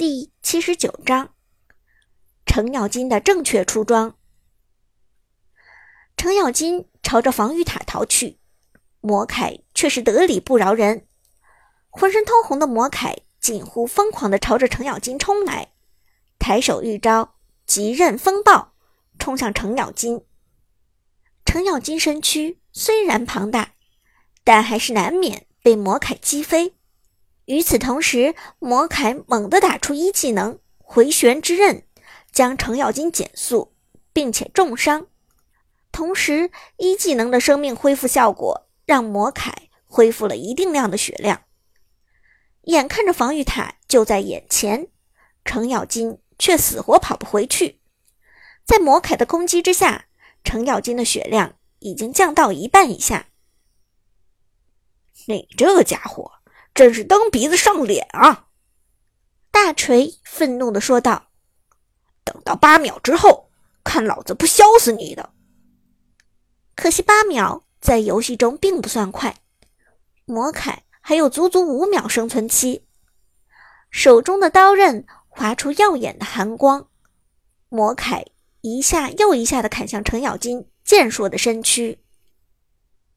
第七十九章，程咬金的正确出装。程咬金朝着防御塔逃去，魔凯却是得理不饶人。浑身通红的魔凯近乎疯狂地朝着程咬金冲来，抬手一招极刃风暴，冲向程咬金。程咬金身躯虽然庞大，但还是难免被魔凯击飞。与此同时，魔凯猛地打出一技能“回旋之刃”，将程咬金减速，并且重伤。同时，一技能的生命恢复效果让魔凯恢复了一定量的血量。眼看着防御塔就在眼前，程咬金却死活跑不回去。在魔凯的攻击之下，程咬金的血量已经降到一半以下。你这个家伙！真是蹬鼻子上脸啊！大锤愤怒地说道：“等到八秒之后，看老子不削死你的！”可惜八秒在游戏中并不算快，魔凯还有足足五秒生存期。手中的刀刃划出耀眼的寒光，魔凯一下又一下地砍向程咬金健硕的身躯。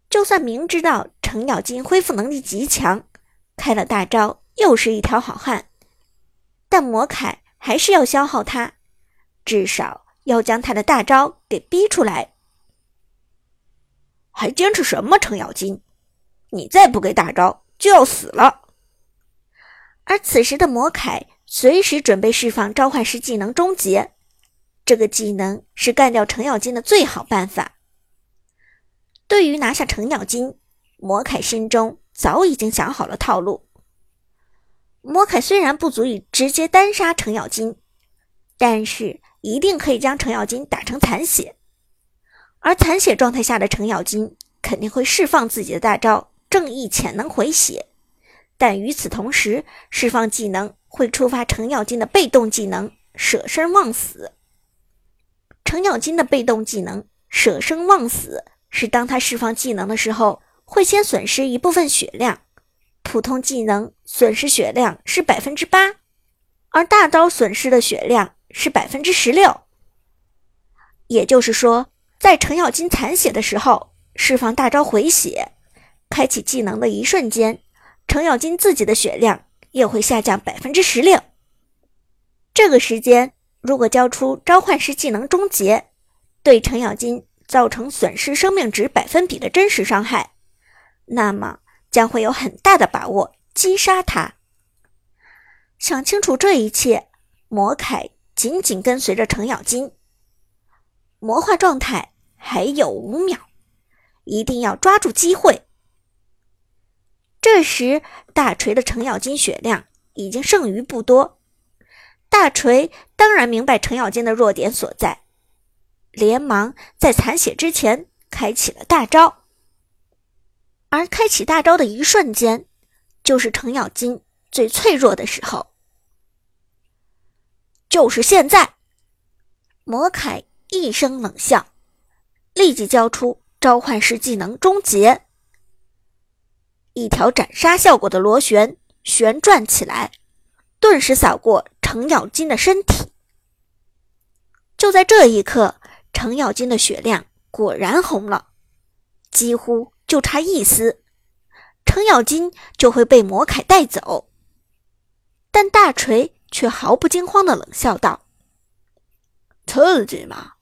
就算明知道程咬金恢复能力极强，开了大招，又是一条好汉，但魔凯还是要消耗他，至少要将他的大招给逼出来。还坚持什么？程咬金，你再不给大招，就要死了。而此时的魔凯随时准备释放召唤师技能终结，这个技能是干掉程咬金的最好办法。对于拿下程咬金，魔凯心中。早已经想好了套路。魔凯虽然不足以直接单杀程咬金，但是一定可以将程咬金打成残血。而残血状态下的程咬金肯定会释放自己的大招“正义潜能回血”，但与此同时，释放技能会触发程咬金的被动技能“舍生忘死”。程咬金的被动技能“舍生忘死”是当他释放技能的时候。会先损失一部分血量，普通技能损失血量是百分之八，而大招损失的血量是百分之十六。也就是说，在程咬金残血的时候，释放大招回血，开启技能的一瞬间，程咬金自己的血量也会下降百分之十六。这个时间，如果交出召唤师技能终结，对程咬金造成损失生命值百分比的真实伤害。那么将会有很大的把握击杀他。想清楚这一切，魔凯紧紧跟随着程咬金。魔化状态还有五秒，一定要抓住机会。这时，大锤的程咬金血量已经剩余不多。大锤当然明白程咬金的弱点所在，连忙在残血之前开启了大招。而开启大招的一瞬间，就是程咬金最脆弱的时候。就是现在！魔凯一声冷笑，立即交出召唤师技能终结，一条斩杀效果的螺旋旋转起来，顿时扫过程咬金的身体。就在这一刻，程咬金的血量果然红了，几乎。就差一丝，程咬金就会被魔凯带走。但大锤却毫不惊慌的冷笑道：“刺激嘛？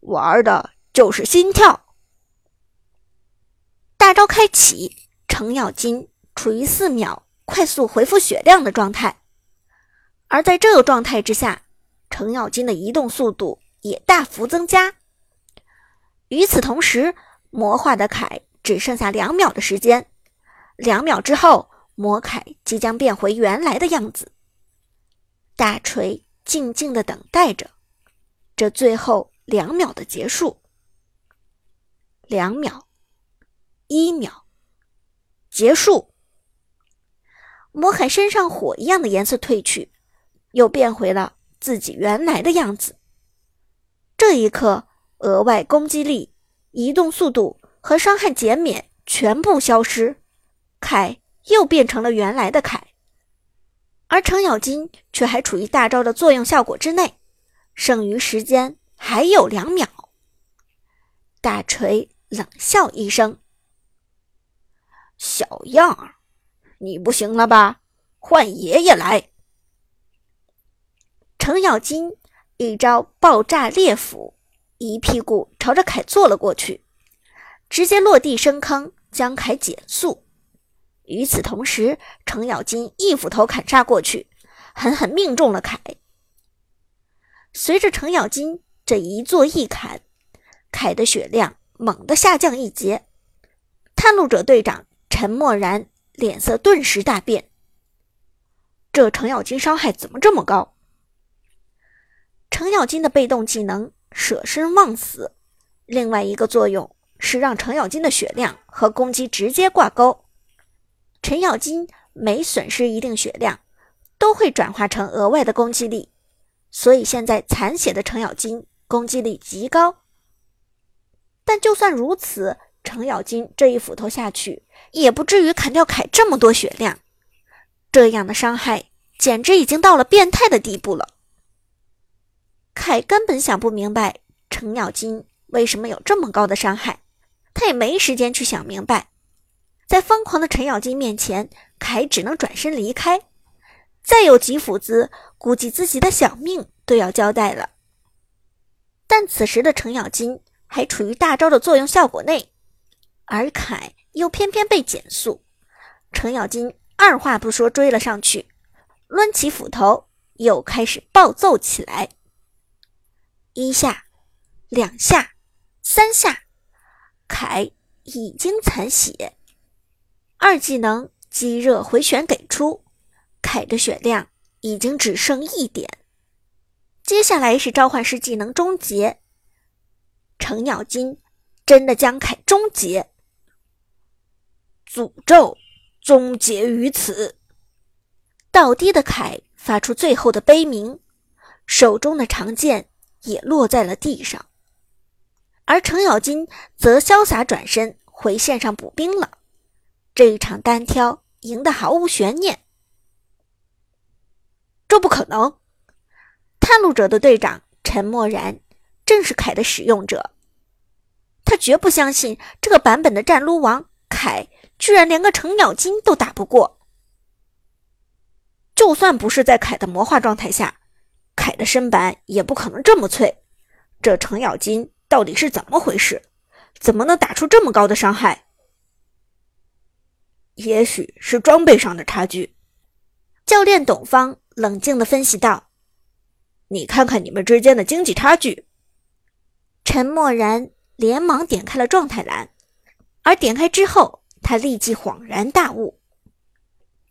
玩的就是心跳。”大招开启，程咬金处于四秒快速回复血量的状态，而在这个状态之下，程咬金的移动速度也大幅增加。与此同时，魔化的铠。只剩下两秒的时间，两秒之后，魔铠即将变回原来的样子。大锤静静的等待着这最后两秒的结束。两秒，一秒，结束。魔铠身上火一样的颜色褪去，又变回了自己原来的样子。这一刻，额外攻击力、移动速度。和伤害减免全部消失，凯又变成了原来的凯。而程咬金却还处于大招的作用效果之内，剩余时间还有两秒。大锤冷笑一声：“小样儿，你不行了吧？换爷爷来！”程咬金一招爆炸裂斧，一屁股朝着凯坐了过去，直接落地深坑，将凯减速。与此同时，程咬金一斧头砍杀过去，狠狠命中了凯。随着程咬金这一做一砍，凯的血量猛地下降一截。探路者队长陈默然脸色顿时大变：这程咬金伤害怎么这么高？程咬金的被动技能舍身忘死，另外一个作用是让程咬金的血量和攻击直接挂钩。程咬金每损失一定血量，都会转化成额外的攻击力，所以现在残血的程咬金攻击力极高。但就算如此，程咬金这一斧头下去，也不至于砍掉凯这么多血量。这样的伤害简直已经到了变态的地步了。凯根本想不明白程咬金为什么有这么高的伤害，他也没时间去想明白。在疯狂的程咬金面前，凯只能转身离开。再有几斧子，估计自己的小命都要交代了。但此时的程咬金还处于大招的作用效果内，而凯又偏偏被减速。程咬金二话不说追了上去，抡起斧头又开始暴揍起来。一下，两下，三下，凯已经残血。二技能激热回旋给出，凯的血量已经只剩一点。接下来是召唤师技能终结，程咬金真的将凯终结，诅咒终结于此。倒地的凯发出最后的悲鸣，手中的长剑也落在了地上，而程咬金则潇洒转身回线上补兵了。这一场单挑赢得毫无悬念，这不可能！探路者的队长陈默然正是凯的使用者，他绝不相信这个版本的战撸王凯居然连个程咬金都打不过。就算不是在凯的魔化状态下，凯的身板也不可能这么脆。这程咬金到底是怎么回事？怎么能打出这么高的伤害？也许是装备上的差距，教练董方冷静地分析道：“你看看你们之间的经济差距。”陈默然连忙点开了状态栏，而点开之后，他立即恍然大悟，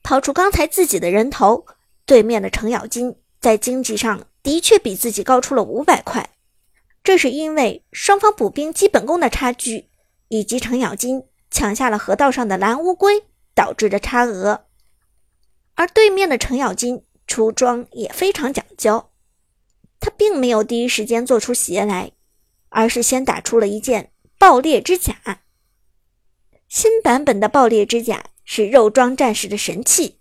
掏出刚才自己的人头，对面的程咬金在经济上的确比自己高出了五百块，这是因为双方补兵基本功的差距，以及程咬金抢下了河道上的蓝乌龟。导致的差额，而对面的程咬金出装也非常讲究，他并没有第一时间做出鞋来，而是先打出了一件爆裂之甲。新版本的爆裂之甲是肉装战士的神器，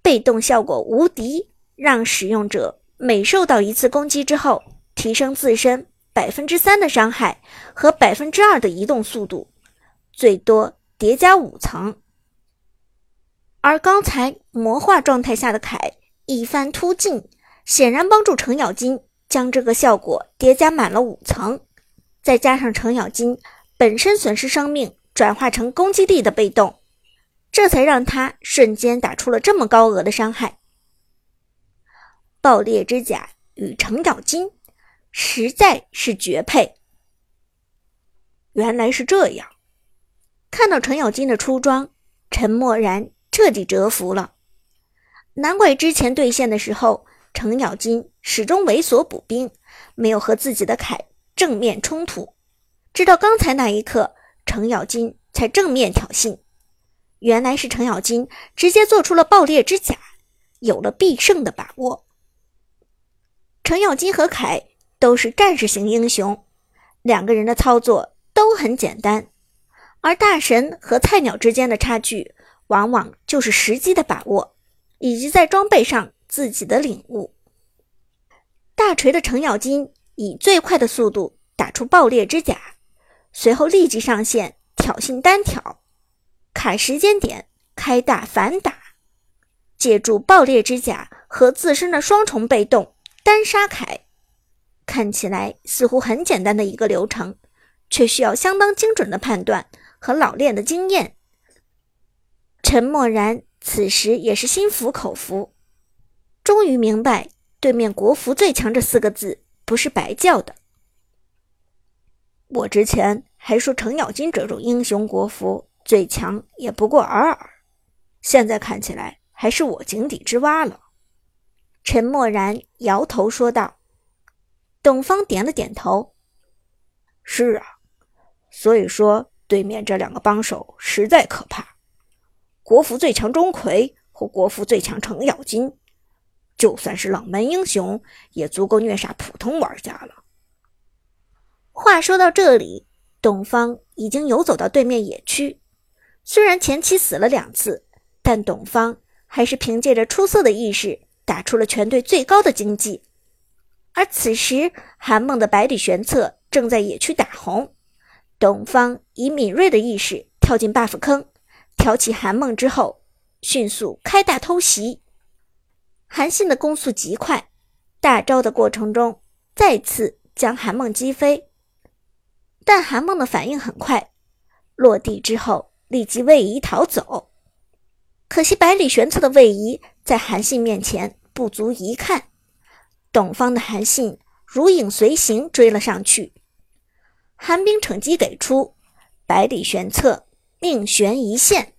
被动效果无敌，让使用者每受到一次攻击之后，提升自身百分之三的伤害和百分之二的移动速度，最多叠加五层。而刚才魔化状态下的凯一番突进，显然帮助程咬金将这个效果叠加满了五层，再加上程咬金本身损失生命转化成攻击力的被动，这才让他瞬间打出了这么高额的伤害。爆裂之甲与程咬金实在是绝配。原来是这样，看到程咬金的出装，陈默然。彻底折服了，难怪之前对线的时候，程咬金始终猥琐补兵，没有和自己的凯正面冲突。直到刚才那一刻，程咬金才正面挑衅。原来是程咬金直接做出了爆裂之甲，有了必胜的把握。程咬金和凯都是战士型英雄，两个人的操作都很简单，而大神和菜鸟之间的差距。往往就是时机的把握，以及在装备上自己的领悟。大锤的程咬金以最快的速度打出爆裂之甲，随后立即上线挑衅单挑，卡时间点开大反打，借助爆裂之甲和自身的双重被动单杀凯。看起来似乎很简单的一个流程，却需要相当精准的判断和老练的经验。陈默然此时也是心服口服，终于明白“对面国服最强”这四个字不是白叫的。我之前还说程咬金这种英雄国服最强也不过尔尔，现在看起来还是我井底之蛙了。陈默然摇头说道。董方点了点头：“是啊，所以说对面这两个帮手实在可怕。国服最强钟馗和国服最强程咬金，就算是冷门英雄，也足够虐杀普通玩家了。”话说到这里，董方已经游走到对面野区。虽然前期死了两次，但董方还是凭借着出色的意识，打出了全队最高的经济。而此时，韩梦的百里玄策正在野区打红。董方以敏锐的意识跳进 buff 坑，挑起韩梦之后，迅速开大偷袭。韩信的攻速极快，大招的过程中再次将韩梦击飞。但韩梦的反应很快，落地之后立即位移逃走。可惜百里玄策的位移在韩信面前不足一看。董方的韩信如影随形追了上去，韩冰惩击给出，百里玄策命悬一线。